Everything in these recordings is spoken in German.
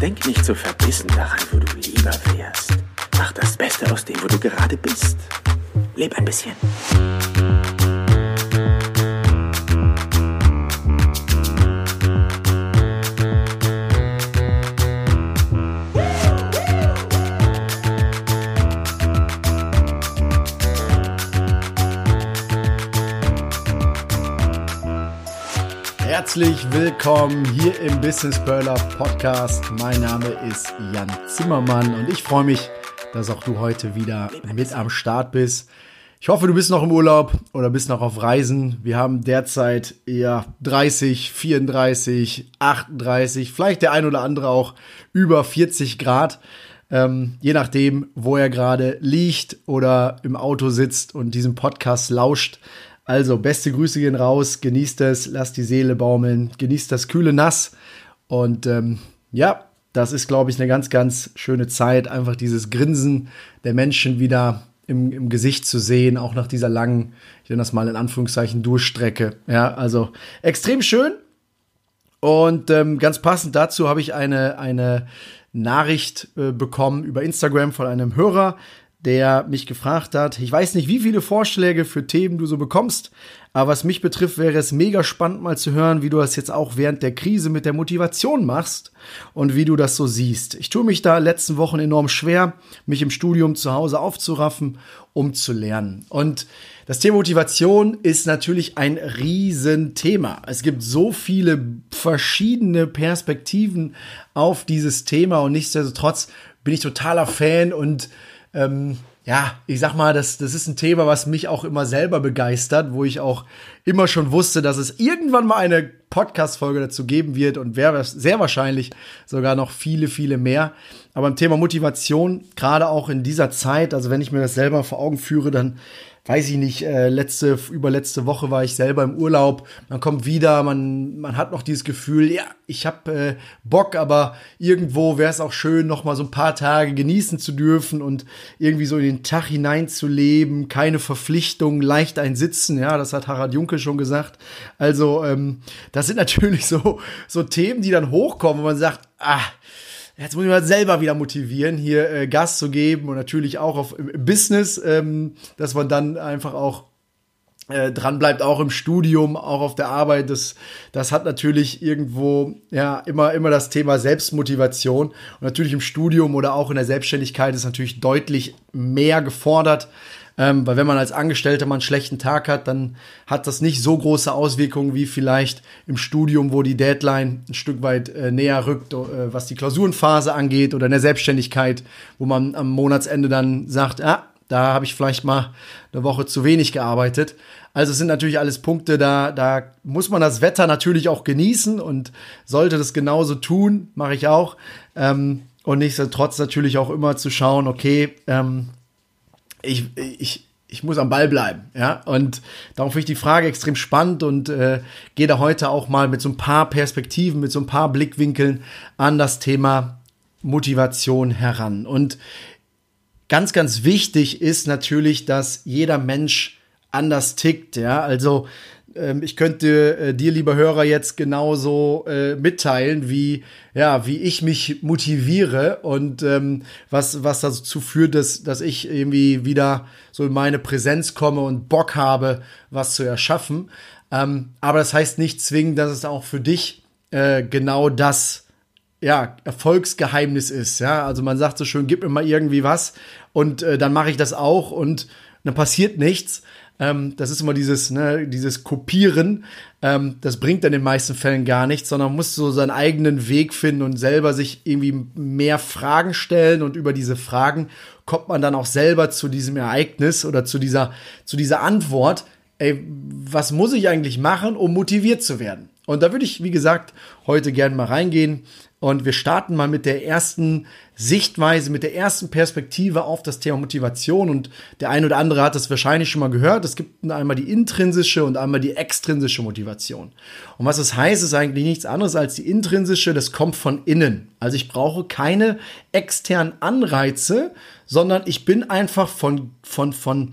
Denk nicht so verbissen daran, wo du lieber wärst. Mach das Beste aus dem, wo du gerade bist. Leb ein bisschen. Herzlich willkommen hier im Business Burler Podcast. Mein Name ist Jan Zimmermann und ich freue mich, dass auch du heute wieder mit am Start bist. Ich hoffe, du bist noch im Urlaub oder bist noch auf Reisen. Wir haben derzeit eher 30, 34, 38, vielleicht der ein oder andere auch über 40 Grad. Ähm, je nachdem, wo er gerade liegt oder im Auto sitzt und diesem Podcast lauscht. Also, beste Grüße gehen raus, genießt es, lasst die Seele baumeln, genießt das kühle Nass. Und ähm, ja, das ist, glaube ich, eine ganz, ganz schöne Zeit, einfach dieses Grinsen der Menschen wieder im, im Gesicht zu sehen, auch nach dieser langen, ich nenne das mal in Anführungszeichen, Durchstrecke. Ja, also extrem schön. Und ähm, ganz passend dazu habe ich eine, eine Nachricht äh, bekommen über Instagram von einem Hörer, der mich gefragt hat, ich weiß nicht, wie viele Vorschläge für Themen du so bekommst, aber was mich betrifft, wäre es mega spannend mal zu hören, wie du das jetzt auch während der Krise mit der Motivation machst und wie du das so siehst. Ich tue mich da letzten Wochen enorm schwer, mich im Studium zu Hause aufzuraffen, um zu lernen. Und das Thema Motivation ist natürlich ein Riesenthema. Es gibt so viele verschiedene Perspektiven auf dieses Thema und nichtsdestotrotz bin ich totaler Fan und ähm, ja, ich sag mal, das, das ist ein Thema, was mich auch immer selber begeistert, wo ich auch immer schon wusste, dass es irgendwann mal eine Podcast-Folge dazu geben wird und wäre sehr wahrscheinlich sogar noch viele, viele mehr. Aber im Thema Motivation, gerade auch in dieser Zeit, also wenn ich mir das selber vor Augen führe, dann weiß ich nicht, äh, letzte, überletzte Woche war ich selber im Urlaub, man kommt wieder, man, man hat noch dieses Gefühl, ja, ich habe äh, Bock, aber irgendwo wäre es auch schön, noch mal so ein paar Tage genießen zu dürfen und irgendwie so in den Tag hineinzuleben, keine Verpflichtungen, leicht ein Sitzen, ja, das hat Harald Junke schon gesagt. Also, ähm, das sind natürlich so, so Themen, die dann hochkommen, wo man sagt, ah, jetzt muss ich mal selber wieder motivieren, hier äh, Gas zu geben und natürlich auch auf im Business, ähm, dass man dann einfach auch äh, dran bleibt, auch im Studium, auch auf der Arbeit. Das, das hat natürlich irgendwo ja immer, immer das Thema Selbstmotivation. Und natürlich im Studium oder auch in der Selbstständigkeit ist natürlich deutlich mehr gefordert. Ähm, weil wenn man als Angestellter mal einen schlechten Tag hat, dann hat das nicht so große Auswirkungen wie vielleicht im Studium, wo die Deadline ein Stück weit äh, näher rückt, äh, was die Klausurenphase angeht oder in der Selbstständigkeit, wo man am Monatsende dann sagt, ah, da habe ich vielleicht mal eine Woche zu wenig gearbeitet. Also es sind natürlich alles Punkte, da, da muss man das Wetter natürlich auch genießen und sollte das genauso tun, mache ich auch. Ähm, und nichtsdestotrotz natürlich auch immer zu schauen, okay, ähm, ich, ich, ich muss am Ball bleiben, ja. Und darum finde ich die Frage extrem spannend und äh, gehe da heute auch mal mit so ein paar Perspektiven, mit so ein paar Blickwinkeln an das Thema Motivation heran. Und ganz, ganz wichtig ist natürlich, dass jeder Mensch anders tickt, ja. Also ähm, ich könnte äh, dir, lieber Hörer, jetzt genauso äh, mitteilen, wie, ja, wie ich mich motiviere und ähm, was, was dazu führt, dass, dass ich irgendwie wieder so in meine Präsenz komme und Bock habe, was zu erschaffen. Ähm, aber das heißt nicht zwingend, dass es auch für dich äh, genau das ja, Erfolgsgeheimnis ist. Ja, also man sagt so schön, gib mir mal irgendwie was und äh, dann mache ich das auch und dann passiert nichts. Ähm, das ist immer dieses, ne, dieses Kopieren. Ähm, das bringt dann in den meisten Fällen gar nichts, sondern muss so seinen eigenen Weg finden und selber sich irgendwie mehr Fragen stellen und über diese Fragen kommt man dann auch selber zu diesem Ereignis oder zu dieser, zu dieser Antwort. Ey, was muss ich eigentlich machen, um motiviert zu werden? Und da würde ich, wie gesagt, heute gerne mal reingehen. Und wir starten mal mit der ersten Sichtweise, mit der ersten Perspektive auf das Thema Motivation. Und der eine oder andere hat das wahrscheinlich schon mal gehört. Es gibt einmal die intrinsische und einmal die extrinsische Motivation. Und was das heißt, ist eigentlich nichts anderes als die intrinsische. Das kommt von innen. Also ich brauche keine externen Anreize, sondern ich bin einfach von, von, von,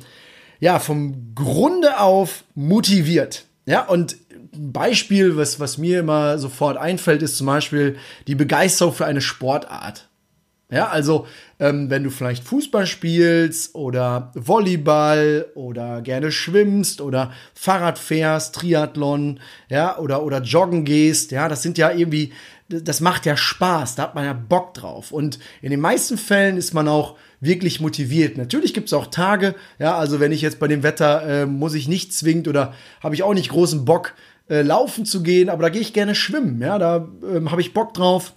ja, vom Grunde auf motiviert. Ja, und Beispiel, was, was mir immer sofort einfällt, ist zum Beispiel die Begeisterung für eine Sportart. Ja, also ähm, wenn du vielleicht Fußball spielst oder Volleyball oder gerne schwimmst oder Fahrrad fährst, Triathlon, ja, oder, oder joggen gehst, ja, das sind ja irgendwie, das macht ja Spaß, da hat man ja Bock drauf. Und in den meisten Fällen ist man auch wirklich motiviert. Natürlich gibt es auch Tage, ja, also wenn ich jetzt bei dem Wetter äh, muss ich nicht zwingend oder habe ich auch nicht großen Bock, äh, laufen zu gehen, aber da gehe ich gerne schwimmen, ja, da ähm, habe ich Bock drauf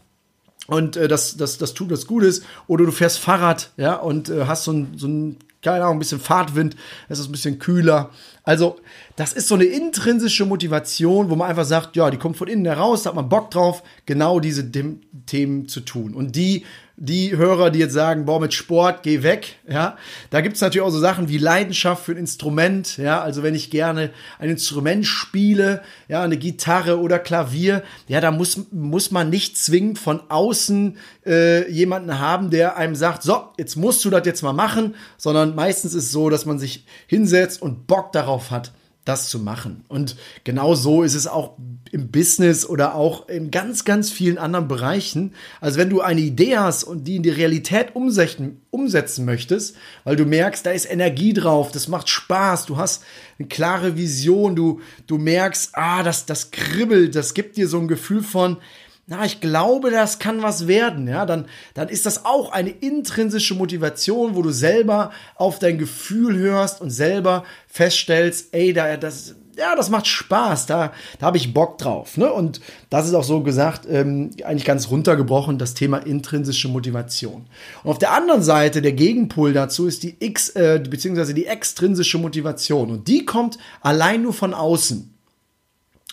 und äh, das, das, das tut was Gutes. Oder du fährst Fahrrad, ja, und äh, hast so ein, so ein, keine Ahnung, ein bisschen Fahrtwind, es ist ein bisschen kühler. Also, das ist so eine intrinsische Motivation, wo man einfach sagt, ja, die kommt von innen heraus, da hat man Bock drauf, genau diese Themen zu tun. Und die die Hörer, die jetzt sagen, boah, mit Sport, geh weg, ja, da gibt's natürlich auch so Sachen wie Leidenschaft für ein Instrument, ja, also wenn ich gerne ein Instrument spiele, ja, eine Gitarre oder Klavier, ja, da muss, muss man nicht zwingend von außen äh, jemanden haben, der einem sagt, so, jetzt musst du das jetzt mal machen, sondern meistens ist es so, dass man sich hinsetzt und Bock darauf hat das zu machen. Und genau so ist es auch im Business oder auch in ganz, ganz vielen anderen Bereichen. Also wenn du eine Idee hast und die in die Realität umsetzen, umsetzen möchtest, weil du merkst, da ist Energie drauf, das macht Spaß, du hast eine klare Vision, du, du merkst, ah, das, das kribbelt, das gibt dir so ein Gefühl von, na, ich glaube, das kann was werden, ja, dann, dann ist das auch eine intrinsische Motivation, wo du selber auf dein Gefühl hörst und selber feststellst, ey, da, das, ja, das macht Spaß, da, da habe ich Bock drauf. Ne? Und das ist auch so gesagt, ähm, eigentlich ganz runtergebrochen, das Thema intrinsische Motivation. Und auf der anderen Seite, der Gegenpol dazu ist die X, äh, beziehungsweise die extrinsische Motivation. Und die kommt allein nur von außen.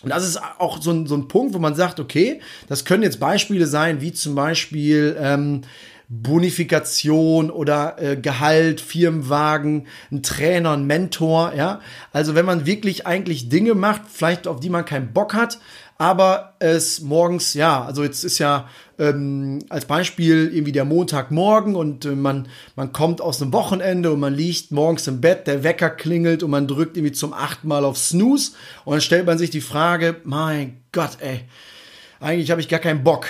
Und das ist auch so ein, so ein Punkt, wo man sagt, okay, das können jetzt Beispiele sein, wie zum Beispiel ähm, Bonifikation oder äh, Gehalt, Firmenwagen, ein Trainer, ein Mentor, ja. Also wenn man wirklich eigentlich Dinge macht, vielleicht auf die man keinen Bock hat, aber es morgens, ja, also jetzt ist ja ähm, als Beispiel irgendwie der Montagmorgen und äh, man, man kommt aus einem Wochenende und man liegt morgens im Bett, der Wecker klingelt und man drückt irgendwie zum achten Mal auf Snooze und dann stellt man sich die Frage, mein Gott, ey, eigentlich habe ich gar keinen Bock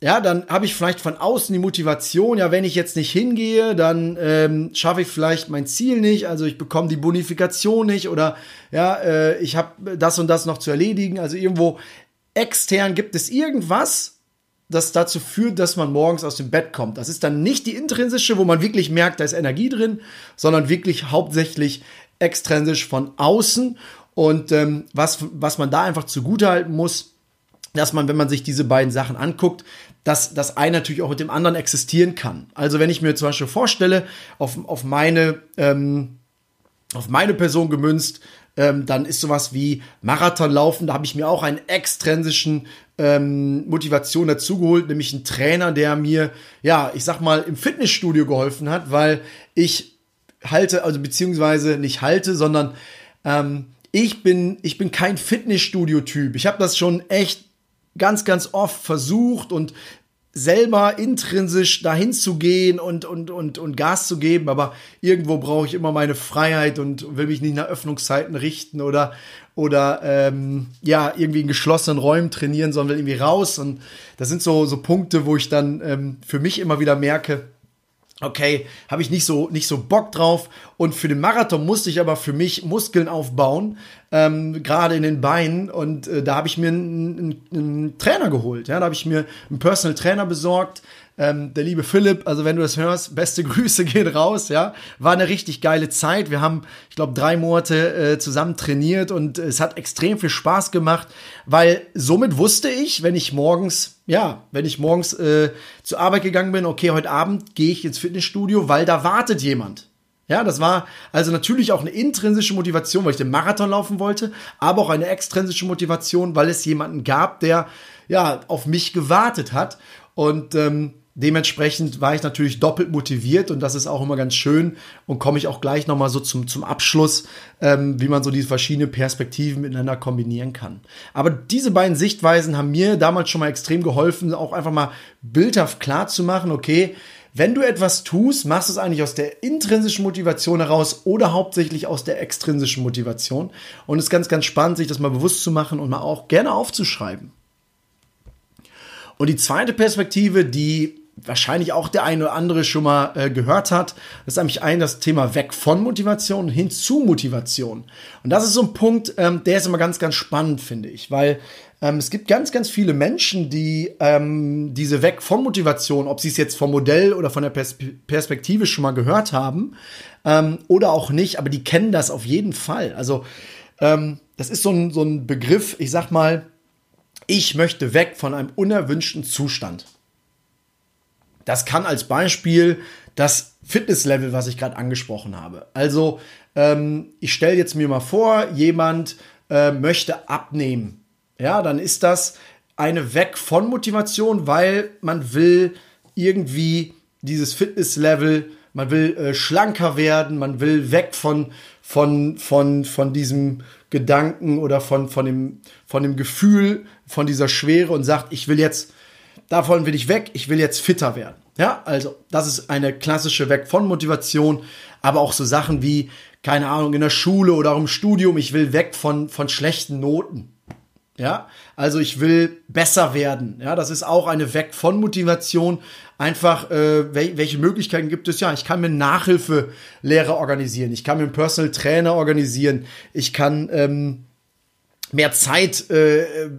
ja, dann habe ich vielleicht von außen die Motivation, ja, wenn ich jetzt nicht hingehe, dann ähm, schaffe ich vielleicht mein Ziel nicht, also ich bekomme die Bonifikation nicht oder ja, äh, ich habe das und das noch zu erledigen. Also irgendwo extern gibt es irgendwas, das dazu führt, dass man morgens aus dem Bett kommt. Das ist dann nicht die intrinsische, wo man wirklich merkt, da ist Energie drin, sondern wirklich hauptsächlich extrinsisch von außen. Und ähm, was, was man da einfach zugutehalten muss, dass man, wenn man sich diese beiden Sachen anguckt, dass das eine natürlich auch mit dem anderen existieren kann. Also wenn ich mir zum Beispiel vorstelle, auf, auf meine ähm, auf meine Person gemünzt, ähm, dann ist sowas wie Marathonlaufen, da habe ich mir auch einen extrinsischen ähm, Motivation dazugeholt, nämlich einen Trainer, der mir, ja, ich sag mal, im Fitnessstudio geholfen hat, weil ich halte, also beziehungsweise nicht halte, sondern ähm, ich bin, ich bin kein Fitnessstudio-Typ. Ich habe das schon echt ganz, ganz oft versucht und selber intrinsisch dahin zu gehen und, und, und, und Gas zu geben, aber irgendwo brauche ich immer meine Freiheit und will mich nicht nach Öffnungszeiten richten oder, oder ähm, ja, irgendwie in geschlossenen Räumen trainieren, sondern will irgendwie raus. Und das sind so, so Punkte, wo ich dann ähm, für mich immer wieder merke, okay, habe ich nicht so nicht so Bock drauf. Und für den Marathon musste ich aber für mich Muskeln aufbauen, ähm, gerade in den Beinen. Und äh, da habe ich mir einen, einen, einen Trainer geholt, ja, da habe ich mir einen Personal Trainer besorgt, ähm, der liebe Philipp, also wenn du das hörst, beste Grüße gehen raus, ja. War eine richtig geile Zeit. Wir haben, ich glaube, drei Monate äh, zusammen trainiert und es hat extrem viel Spaß gemacht, weil somit wusste ich, wenn ich morgens, ja, wenn ich morgens äh, zur Arbeit gegangen bin, okay, heute Abend gehe ich ins Fitnessstudio, weil da wartet jemand. Ja, das war also natürlich auch eine intrinsische Motivation, weil ich den Marathon laufen wollte, aber auch eine extrinsische Motivation, weil es jemanden gab, der ja auf mich gewartet hat. Und ähm, dementsprechend war ich natürlich doppelt motiviert und das ist auch immer ganz schön und komme ich auch gleich nochmal so zum, zum Abschluss, ähm, wie man so diese verschiedenen Perspektiven miteinander kombinieren kann. Aber diese beiden Sichtweisen haben mir damals schon mal extrem geholfen, auch einfach mal bildhaft klar zu machen, okay, wenn du etwas tust, machst du es eigentlich aus der intrinsischen Motivation heraus oder hauptsächlich aus der extrinsischen Motivation. Und es ist ganz, ganz spannend, sich das mal bewusst zu machen und mal auch gerne aufzuschreiben. Und die zweite Perspektive, die wahrscheinlich auch der eine oder andere schon mal äh, gehört hat. Das ist nämlich ein das Thema weg von Motivation hin zu Motivation. Und das ist so ein Punkt, ähm, der ist immer ganz, ganz spannend, finde ich, weil ähm, es gibt ganz, ganz viele Menschen, die ähm, diese weg von Motivation, ob sie es jetzt vom Modell oder von der Pers Perspektive schon mal gehört haben ähm, oder auch nicht, aber die kennen das auf jeden Fall. Also ähm, das ist so ein, so ein Begriff, ich sag mal, ich möchte weg von einem unerwünschten Zustand. Das kann als Beispiel das Fitnesslevel, was ich gerade angesprochen habe. Also ähm, ich stelle jetzt mir mal vor, jemand äh, möchte abnehmen. Ja, dann ist das eine Weg von Motivation, weil man will irgendwie dieses Fitnesslevel, man will äh, schlanker werden, man will weg von, von, von, von diesem Gedanken oder von, von, dem, von dem Gefühl, von dieser Schwere und sagt, ich will jetzt davon will ich weg, ich will jetzt fitter werden. Ja, also das ist eine klassische Weg von Motivation, aber auch so Sachen wie, keine Ahnung, in der Schule oder auch im Studium, ich will weg von, von schlechten Noten. Ja, also ich will besser werden. Ja, das ist auch eine Weg von Motivation. Einfach, äh, wel welche Möglichkeiten gibt es? Ja, ich kann mir Nachhilfelehrer organisieren. Ich kann mir einen Personal Trainer organisieren. Ich kann ähm, mehr Zeit äh,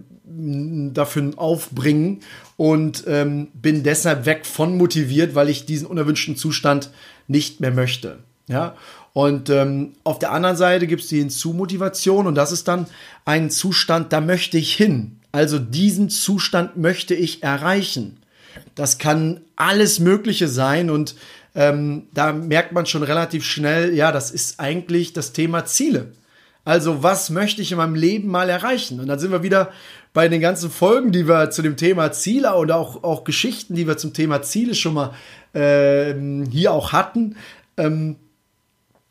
dafür aufbringen und ähm, bin deshalb weg von motiviert, weil ich diesen unerwünschten Zustand nicht mehr möchte. Ja, und ähm, auf der anderen Seite gibt es die Hinzumotivation und das ist dann ein Zustand, da möchte ich hin. Also diesen Zustand möchte ich erreichen. Das kann alles Mögliche sein und ähm, da merkt man schon relativ schnell, ja, das ist eigentlich das Thema Ziele. Also was möchte ich in meinem Leben mal erreichen? Und dann sind wir wieder bei den ganzen Folgen, die wir zu dem Thema Ziele und auch, auch Geschichten, die wir zum Thema Ziele schon mal äh, hier auch hatten. Ähm,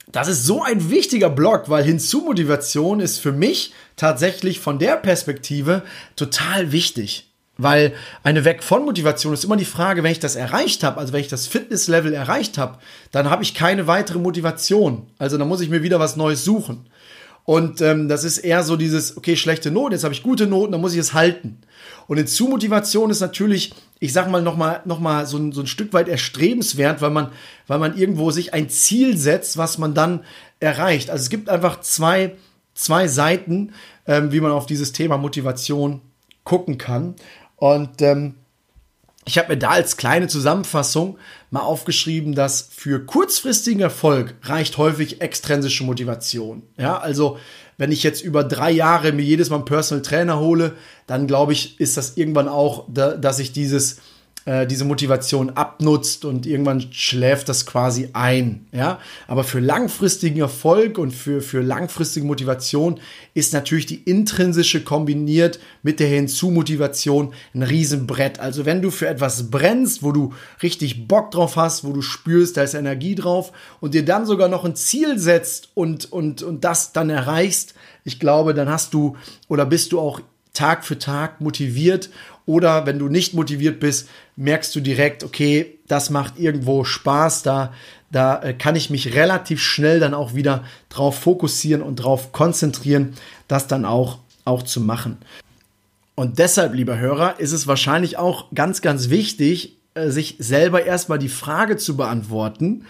das ist so ein wichtiger Block, weil Hinzumotivation ist für mich tatsächlich von der Perspektive total wichtig. Weil eine Weg von Motivation ist immer die Frage, wenn ich das erreicht habe, also wenn ich das Fitnesslevel erreicht habe, dann habe ich keine weitere Motivation. Also dann muss ich mir wieder was Neues suchen. Und ähm, das ist eher so dieses, okay, schlechte Noten, jetzt habe ich gute Noten, dann muss ich es halten. Und Hinzumotivation ist natürlich, ich sag mal, nochmal noch mal so, ein, so ein Stück weit erstrebenswert, weil man, weil man irgendwo sich ein Ziel setzt, was man dann erreicht. Also es gibt einfach zwei, zwei Seiten, ähm, wie man auf dieses Thema Motivation gucken kann. Und ähm, ich habe mir da als kleine Zusammenfassung mal aufgeschrieben, dass für kurzfristigen Erfolg reicht häufig extrinsische Motivation. Ja, also wenn ich jetzt über drei Jahre mir jedes Mal einen Personal Trainer hole, dann glaube ich, ist das irgendwann auch, dass ich dieses äh, diese Motivation abnutzt und irgendwann schläft das quasi ein. Ja? Aber für langfristigen Erfolg und für, für langfristige Motivation ist natürlich die intrinsische kombiniert mit der Hinzu-Motivation ein Riesenbrett. Also wenn du für etwas brennst, wo du richtig Bock drauf hast, wo du spürst, da ist Energie drauf und dir dann sogar noch ein Ziel setzt und, und, und das dann erreichst, ich glaube, dann hast du oder bist du auch Tag für Tag motiviert oder wenn du nicht motiviert bist, merkst du direkt, okay, das macht irgendwo Spaß, da, da äh, kann ich mich relativ schnell dann auch wieder drauf fokussieren und drauf konzentrieren, das dann auch, auch zu machen. Und deshalb, lieber Hörer, ist es wahrscheinlich auch ganz, ganz wichtig, äh, sich selber erstmal die Frage zu beantworten,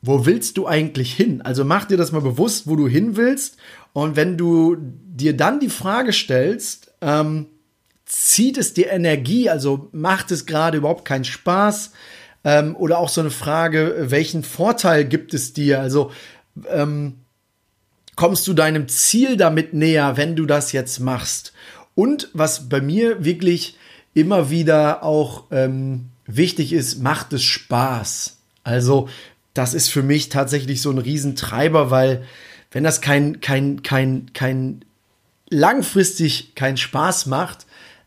wo willst du eigentlich hin? Also mach dir das mal bewusst, wo du hin willst. Und wenn du dir dann die Frage stellst, ähm, zieht es dir Energie, also macht es gerade überhaupt keinen Spaß? Ähm, oder auch so eine Frage, welchen Vorteil gibt es dir? Also ähm, kommst du deinem Ziel damit näher, wenn du das jetzt machst? Und was bei mir wirklich immer wieder auch ähm, wichtig ist, macht es Spaß. Also das ist für mich tatsächlich so ein Riesentreiber, weil wenn das kein, kein, kein, kein langfristig keinen Spaß macht,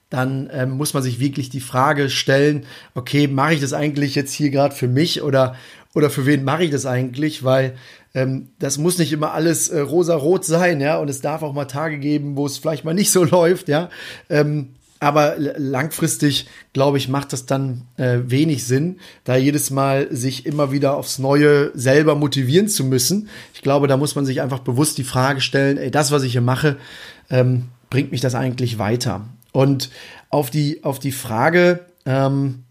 dann ähm, muss man sich wirklich die Frage stellen, okay, mache ich das eigentlich jetzt hier gerade für mich oder, oder für wen mache ich das eigentlich? Weil ähm, das muss nicht immer alles äh, rosa-rot sein, ja, und es darf auch mal Tage geben, wo es vielleicht mal nicht so läuft, ja. Ähm, aber langfristig, glaube ich, macht das dann äh, wenig Sinn, da jedes Mal sich immer wieder aufs Neue selber motivieren zu müssen. Ich glaube, da muss man sich einfach bewusst die Frage stellen, ey, das, was ich hier mache, ähm, bringt mich das eigentlich weiter? Und auf die, auf die Frage, ähm,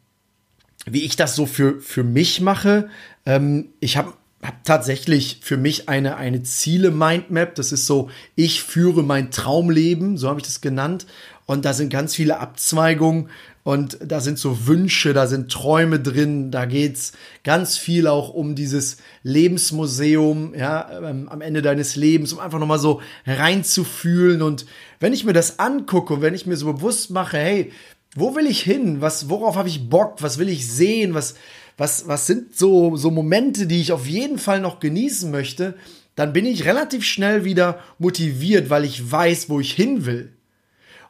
wie ich das so für, für mich mache, ähm, ich habe hab tatsächlich für mich eine, eine Ziele-Mindmap. Das ist so, ich führe mein Traumleben, so habe ich das genannt. Und da sind ganz viele Abzweigungen und da sind so Wünsche, da sind Träume drin, da geht's ganz viel auch um dieses Lebensmuseum, ja, ähm, am Ende deines Lebens, um einfach nochmal so reinzufühlen. Und wenn ich mir das angucke und wenn ich mir so bewusst mache, hey, wo will ich hin? Was, worauf habe ich Bock? Was will ich sehen? Was, was, was sind so, so Momente, die ich auf jeden Fall noch genießen möchte? Dann bin ich relativ schnell wieder motiviert, weil ich weiß, wo ich hin will.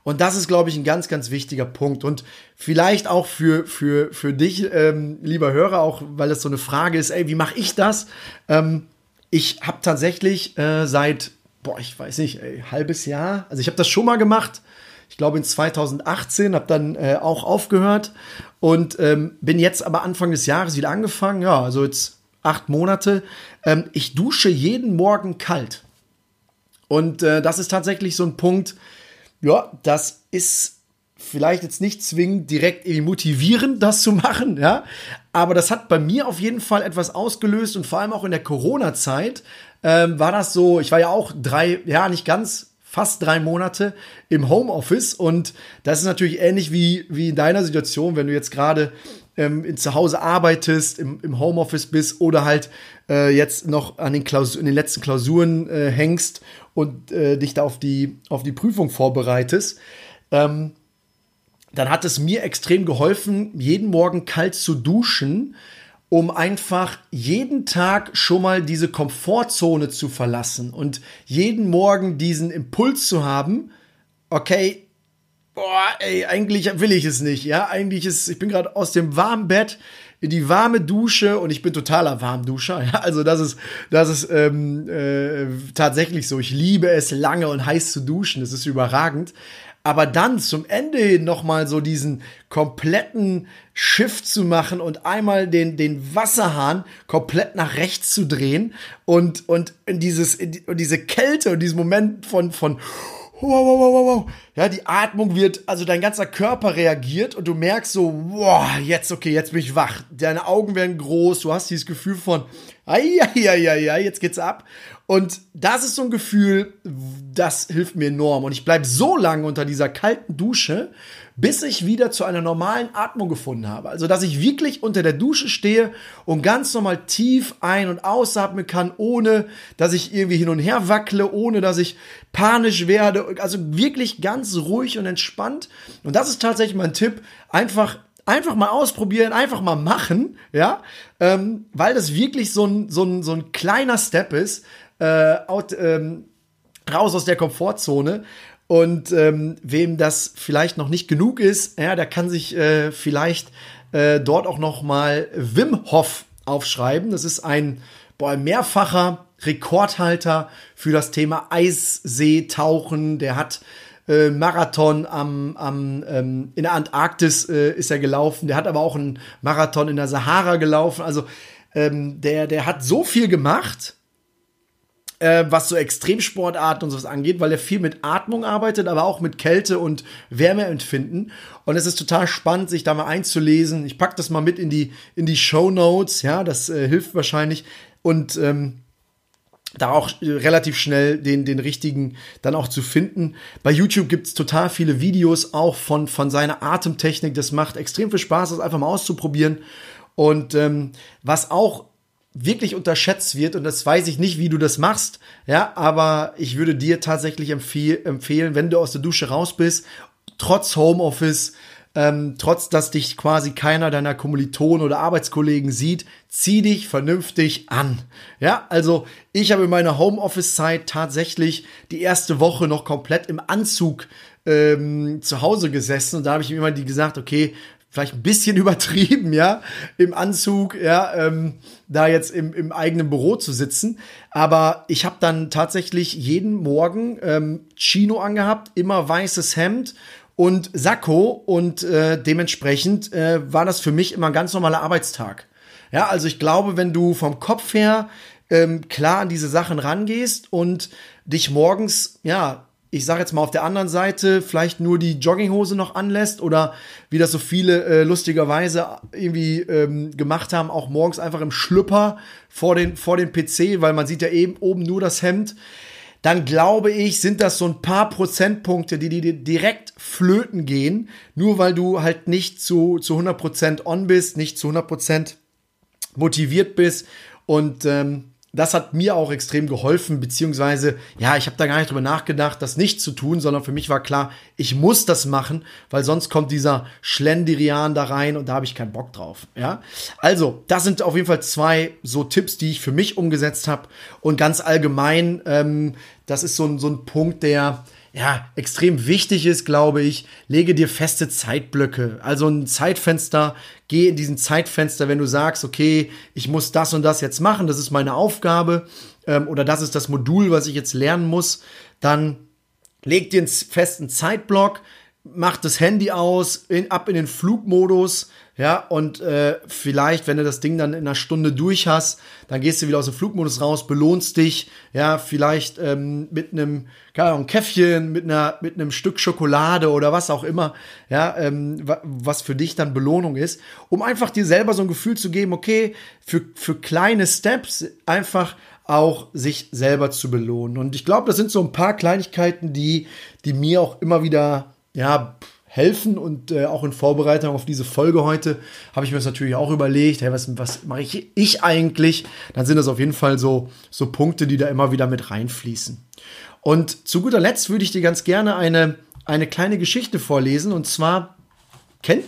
Und das ist, glaube ich, ein ganz, ganz wichtiger Punkt. Und vielleicht auch für, für, für dich, ähm, lieber Hörer, auch weil das so eine Frage ist, ey, wie mache ich das? Ähm, ich habe tatsächlich äh, seit, boah, ich weiß nicht, ey, halbes Jahr, also ich habe das schon mal gemacht, ich glaube in 2018, habe dann äh, auch aufgehört und ähm, bin jetzt aber Anfang des Jahres wieder angefangen, ja, also jetzt acht Monate. Ähm, ich dusche jeden Morgen kalt. Und äh, das ist tatsächlich so ein Punkt, ja, das ist vielleicht jetzt nicht zwingend direkt motivierend, das zu machen, ja. Aber das hat bei mir auf jeden Fall etwas ausgelöst und vor allem auch in der Corona-Zeit ähm, war das so, ich war ja auch drei, ja, nicht ganz, fast drei Monate im Homeoffice und das ist natürlich ähnlich wie, wie in deiner Situation, wenn du jetzt gerade ähm, zu Hause arbeitest, im, im Homeoffice bist oder halt äh, jetzt noch an den, Klausur, in den letzten Klausuren äh, hängst und äh, dich da auf die, auf die Prüfung vorbereitest, ähm, dann hat es mir extrem geholfen, jeden Morgen kalt zu duschen, um einfach jeden Tag schon mal diese Komfortzone zu verlassen und jeden Morgen diesen Impuls zu haben, okay, boah, ey, eigentlich will ich es nicht, ja, eigentlich ist, ich bin gerade aus dem warmen Bett, in die warme Dusche und ich bin totaler Warmduscher. Ja, also das ist, das ist ähm, äh, tatsächlich so. Ich liebe es, lange und heiß zu duschen. Das ist überragend. Aber dann zum Ende hin nochmal so diesen kompletten Shift zu machen und einmal den, den Wasserhahn komplett nach rechts zu drehen und, und in dieses, in diese Kälte und diesen Moment von, von, wow, wow, wow, wow. Ja, die Atmung wird, also dein ganzer Körper reagiert und du merkst so, wow, jetzt, okay, jetzt bin ich wach. Deine Augen werden groß, du hast dieses Gefühl von, ai jetzt geht's ab. Und das ist so ein Gefühl, das hilft mir enorm. Und ich bleibe so lange unter dieser kalten Dusche, bis ich wieder zu einer normalen Atmung gefunden habe. Also, dass ich wirklich unter der Dusche stehe und ganz normal tief ein- und ausatmen kann, ohne dass ich irgendwie hin und her wackle, ohne dass ich panisch werde. Also wirklich ganz ruhig und entspannt. Und das ist tatsächlich mein Tipp. Einfach einfach mal ausprobieren, einfach mal machen, ja, ähm, weil das wirklich so ein, so ein, so ein kleiner Step ist, äh, out, ähm, raus aus der Komfortzone. Und ähm, wem das vielleicht noch nicht genug ist, ja, der kann sich äh, vielleicht äh, dort auch noch mal Wim Hof aufschreiben. Das ist ein boah, mehrfacher Rekordhalter für das Thema Eisseetauchen. Der hat äh, Marathon am, am ähm, in der Antarktis äh, ist er gelaufen. Der hat aber auch einen Marathon in der Sahara gelaufen. Also ähm, der der hat so viel gemacht äh, was so Extremsportarten und sowas angeht, weil er viel mit Atmung arbeitet, aber auch mit Kälte und Wärmeempfinden. Und es ist total spannend, sich da mal einzulesen. Ich pack das mal mit in die, in die Show Notes, ja, das äh, hilft wahrscheinlich. Und ähm, da auch äh, relativ schnell den, den richtigen dann auch zu finden. Bei YouTube gibt's total viele Videos auch von, von seiner Atemtechnik. Das macht extrem viel Spaß, das einfach mal auszuprobieren. Und ähm, was auch wirklich unterschätzt wird und das weiß ich nicht, wie du das machst, ja, aber ich würde dir tatsächlich empfehl empfehlen, wenn du aus der Dusche raus bist, trotz Homeoffice, ähm, trotz dass dich quasi keiner deiner Kommilitonen oder Arbeitskollegen sieht, zieh dich vernünftig an. Ja, also ich habe in meiner Homeoffice-Zeit tatsächlich die erste Woche noch komplett im Anzug ähm, zu Hause gesessen und da habe ich immer die gesagt, okay, vielleicht ein bisschen übertrieben, ja, im Anzug, ja, ähm, da jetzt im, im eigenen Büro zu sitzen. Aber ich habe dann tatsächlich jeden Morgen ähm, Chino angehabt, immer weißes Hemd und Sakko und äh, dementsprechend äh, war das für mich immer ein ganz normaler Arbeitstag. Ja, also ich glaube, wenn du vom Kopf her ähm, klar an diese Sachen rangehst und dich morgens, ja, ich sage jetzt mal auf der anderen Seite, vielleicht nur die Jogginghose noch anlässt oder wie das so viele äh, lustigerweise irgendwie ähm, gemacht haben, auch morgens einfach im Schlüpper vor den, vor den PC, weil man sieht ja eben oben nur das Hemd, dann glaube ich, sind das so ein paar Prozentpunkte, die dir direkt flöten gehen, nur weil du halt nicht zu, zu 100% on bist, nicht zu 100% motiviert bist und ähm, das hat mir auch extrem geholfen, beziehungsweise, ja, ich habe da gar nicht drüber nachgedacht, das nicht zu tun, sondern für mich war klar, ich muss das machen, weil sonst kommt dieser Schlendrian da rein und da habe ich keinen Bock drauf. Ja, also, das sind auf jeden Fall zwei so Tipps, die ich für mich umgesetzt habe und ganz allgemein, ähm, das ist so ein, so ein Punkt, der, ja, extrem wichtig ist, glaube ich, lege dir feste Zeitblöcke. Also ein Zeitfenster, geh in diesen Zeitfenster, wenn du sagst, okay, ich muss das und das jetzt machen, das ist meine Aufgabe ähm, oder das ist das Modul, was ich jetzt lernen muss, dann leg dir einen festen Zeitblock, mach das Handy aus, in, ab in den Flugmodus, ja, und äh, vielleicht, wenn du das Ding dann in einer Stunde durch hast, dann gehst du wieder aus dem Flugmodus raus, belohnst dich, ja, vielleicht ähm, mit einem, keine Ahnung, Käffchen, mit einer, mit einem Stück Schokolade oder was auch immer, ja, ähm, was für dich dann Belohnung ist, um einfach dir selber so ein Gefühl zu geben, okay, für, für kleine Steps einfach auch sich selber zu belohnen. Und ich glaube, das sind so ein paar Kleinigkeiten, die, die mir auch immer wieder, ja, helfen und äh, auch in Vorbereitung auf diese Folge heute habe ich mir das natürlich auch überlegt, hey, was, was mache ich, ich eigentlich? Dann sind das auf jeden Fall so, so Punkte, die da immer wieder mit reinfließen. Und zu guter Letzt würde ich dir ganz gerne eine, eine kleine Geschichte vorlesen und zwar kennt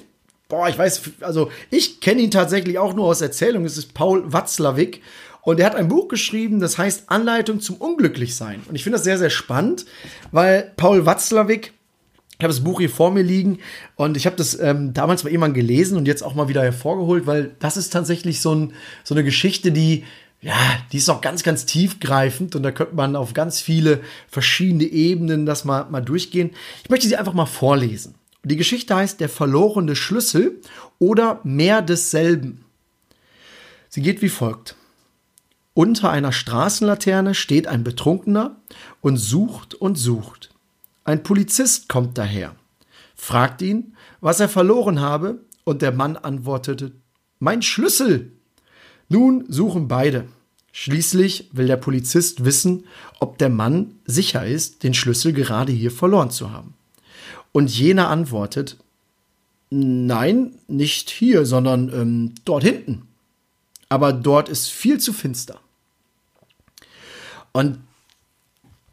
Boah, ich weiß, also ich kenne ihn tatsächlich auch nur aus Erzählung. Es ist Paul Watzlawick und er hat ein Buch geschrieben, das heißt Anleitung zum Unglücklichsein. Und ich finde das sehr, sehr spannend, weil Paul Watzlawick ich habe das Buch hier vor mir liegen und ich habe das ähm, damals bei jemandem gelesen und jetzt auch mal wieder hervorgeholt, weil das ist tatsächlich so, ein, so eine Geschichte, die, ja, die ist auch ganz, ganz tiefgreifend und da könnte man auf ganz viele verschiedene Ebenen das mal, mal durchgehen. Ich möchte sie einfach mal vorlesen. Die Geschichte heißt Der verlorene Schlüssel oder mehr desselben. Sie geht wie folgt. Unter einer Straßenlaterne steht ein Betrunkener und sucht und sucht. Ein Polizist kommt daher, fragt ihn, was er verloren habe, und der Mann antwortete, Mein Schlüssel. Nun suchen beide. Schließlich will der Polizist wissen, ob der Mann sicher ist, den Schlüssel gerade hier verloren zu haben. Und jener antwortet, Nein, nicht hier, sondern ähm, dort hinten. Aber dort ist viel zu finster. Und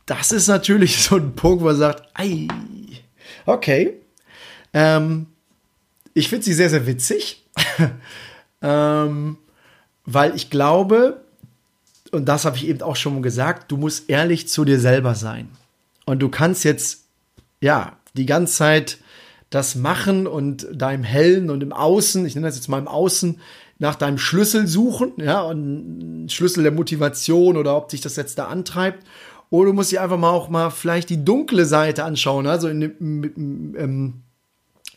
das ist natürlich so ein Punkt, wo man sagt, ei, okay. Ähm, ich finde sie sehr, sehr witzig, ähm, weil ich glaube, und das habe ich eben auch schon gesagt, du musst ehrlich zu dir selber sein. Und du kannst jetzt, ja, die ganze Zeit das machen und da im Hellen und im Außen, ich nenne das jetzt mal im Außen, nach deinem Schlüssel suchen, ja, und Schlüssel der Motivation oder ob dich das jetzt da antreibt. Oder du musst dir einfach mal auch mal vielleicht die dunkle Seite anschauen. Also in dem ähm,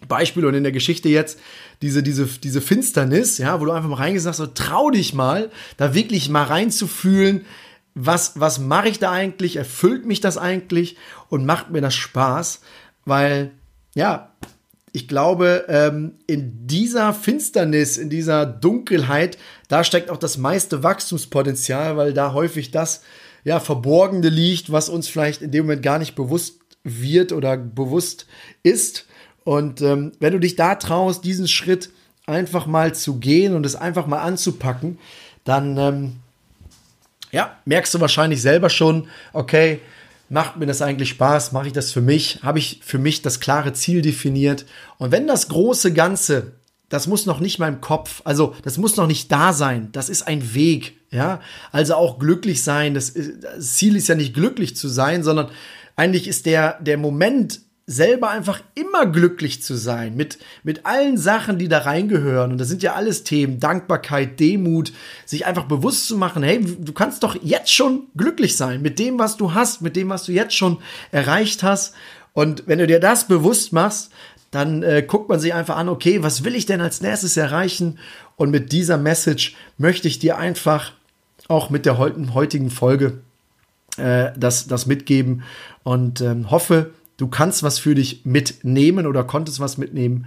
Beispiel und in der Geschichte jetzt diese, diese, diese Finsternis, ja, wo du einfach mal reingesagt so trau dich mal, da wirklich mal reinzufühlen, was, was mache ich da eigentlich, erfüllt mich das eigentlich und macht mir das Spaß, weil, ja, ich glaube, ähm, in dieser Finsternis, in dieser Dunkelheit, da steckt auch das meiste Wachstumspotenzial, weil da häufig das ja, Verborgene liegt, was uns vielleicht in dem Moment gar nicht bewusst wird oder bewusst ist. Und ähm, wenn du dich da traust, diesen Schritt einfach mal zu gehen und es einfach mal anzupacken, dann ähm, ja, merkst du wahrscheinlich selber schon, okay, macht mir das eigentlich Spaß, mache ich das für mich, habe ich für mich das klare Ziel definiert. Und wenn das große Ganze das muss noch nicht mal im Kopf, also das muss noch nicht da sein. Das ist ein Weg, ja. Also auch glücklich sein. Das, das, Ziel ist ja nicht glücklich zu sein, sondern eigentlich ist der, der Moment selber einfach immer glücklich zu sein mit, mit allen Sachen, die da reingehören. Und das sind ja alles Themen, Dankbarkeit, Demut, sich einfach bewusst zu machen, hey, du kannst doch jetzt schon glücklich sein mit dem, was du hast, mit dem, was du jetzt schon erreicht hast. Und wenn du dir das bewusst machst, dann äh, guckt man sich einfach an, okay, was will ich denn als nächstes erreichen? Und mit dieser Message möchte ich dir einfach auch mit der heutigen Folge äh, das, das mitgeben und ähm, hoffe, du kannst was für dich mitnehmen oder konntest was mitnehmen.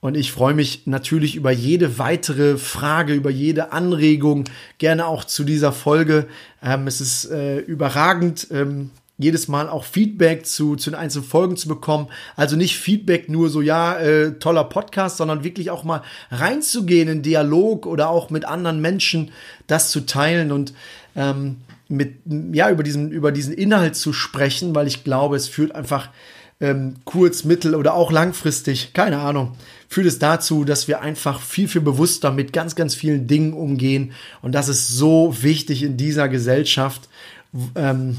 Und ich freue mich natürlich über jede weitere Frage, über jede Anregung, gerne auch zu dieser Folge. Ähm, es ist äh, überragend, ähm, jedes Mal auch Feedback zu, zu den einzelnen Folgen zu bekommen. Also nicht Feedback nur so, ja, äh, toller Podcast, sondern wirklich auch mal reinzugehen in Dialog oder auch mit anderen Menschen das zu teilen und ähm, mit, ja, über diesen, über diesen Inhalt zu sprechen, weil ich glaube, es führt einfach ähm, kurz-, mittel- oder auch langfristig, keine Ahnung, führt es dazu, dass wir einfach viel, viel bewusster mit ganz, ganz vielen Dingen umgehen. Und das ist so wichtig in dieser Gesellschaft. Ähm,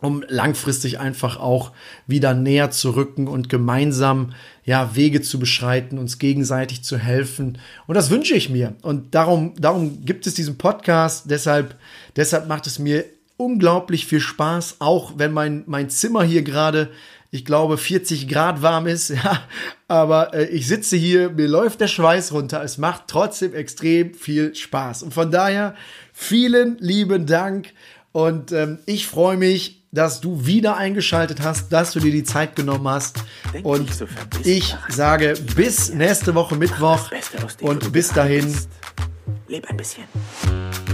um langfristig einfach auch wieder näher zu rücken und gemeinsam ja Wege zu beschreiten, uns gegenseitig zu helfen. Und das wünsche ich mir. Und darum, darum gibt es diesen Podcast. Deshalb, deshalb macht es mir unglaublich viel Spaß, auch wenn mein, mein Zimmer hier gerade, ich glaube, 40 Grad warm ist. Ja, aber äh, ich sitze hier, mir läuft der Schweiß runter. Es macht trotzdem extrem viel Spaß. Und von daher vielen lieben Dank. Und ähm, ich freue mich, dass du wieder eingeschaltet hast, dass du dir die Zeit genommen hast. Denk und so ich sage bis nächste Woche Mittwoch und bis dahin. Leb ein bisschen. Leb ein bisschen.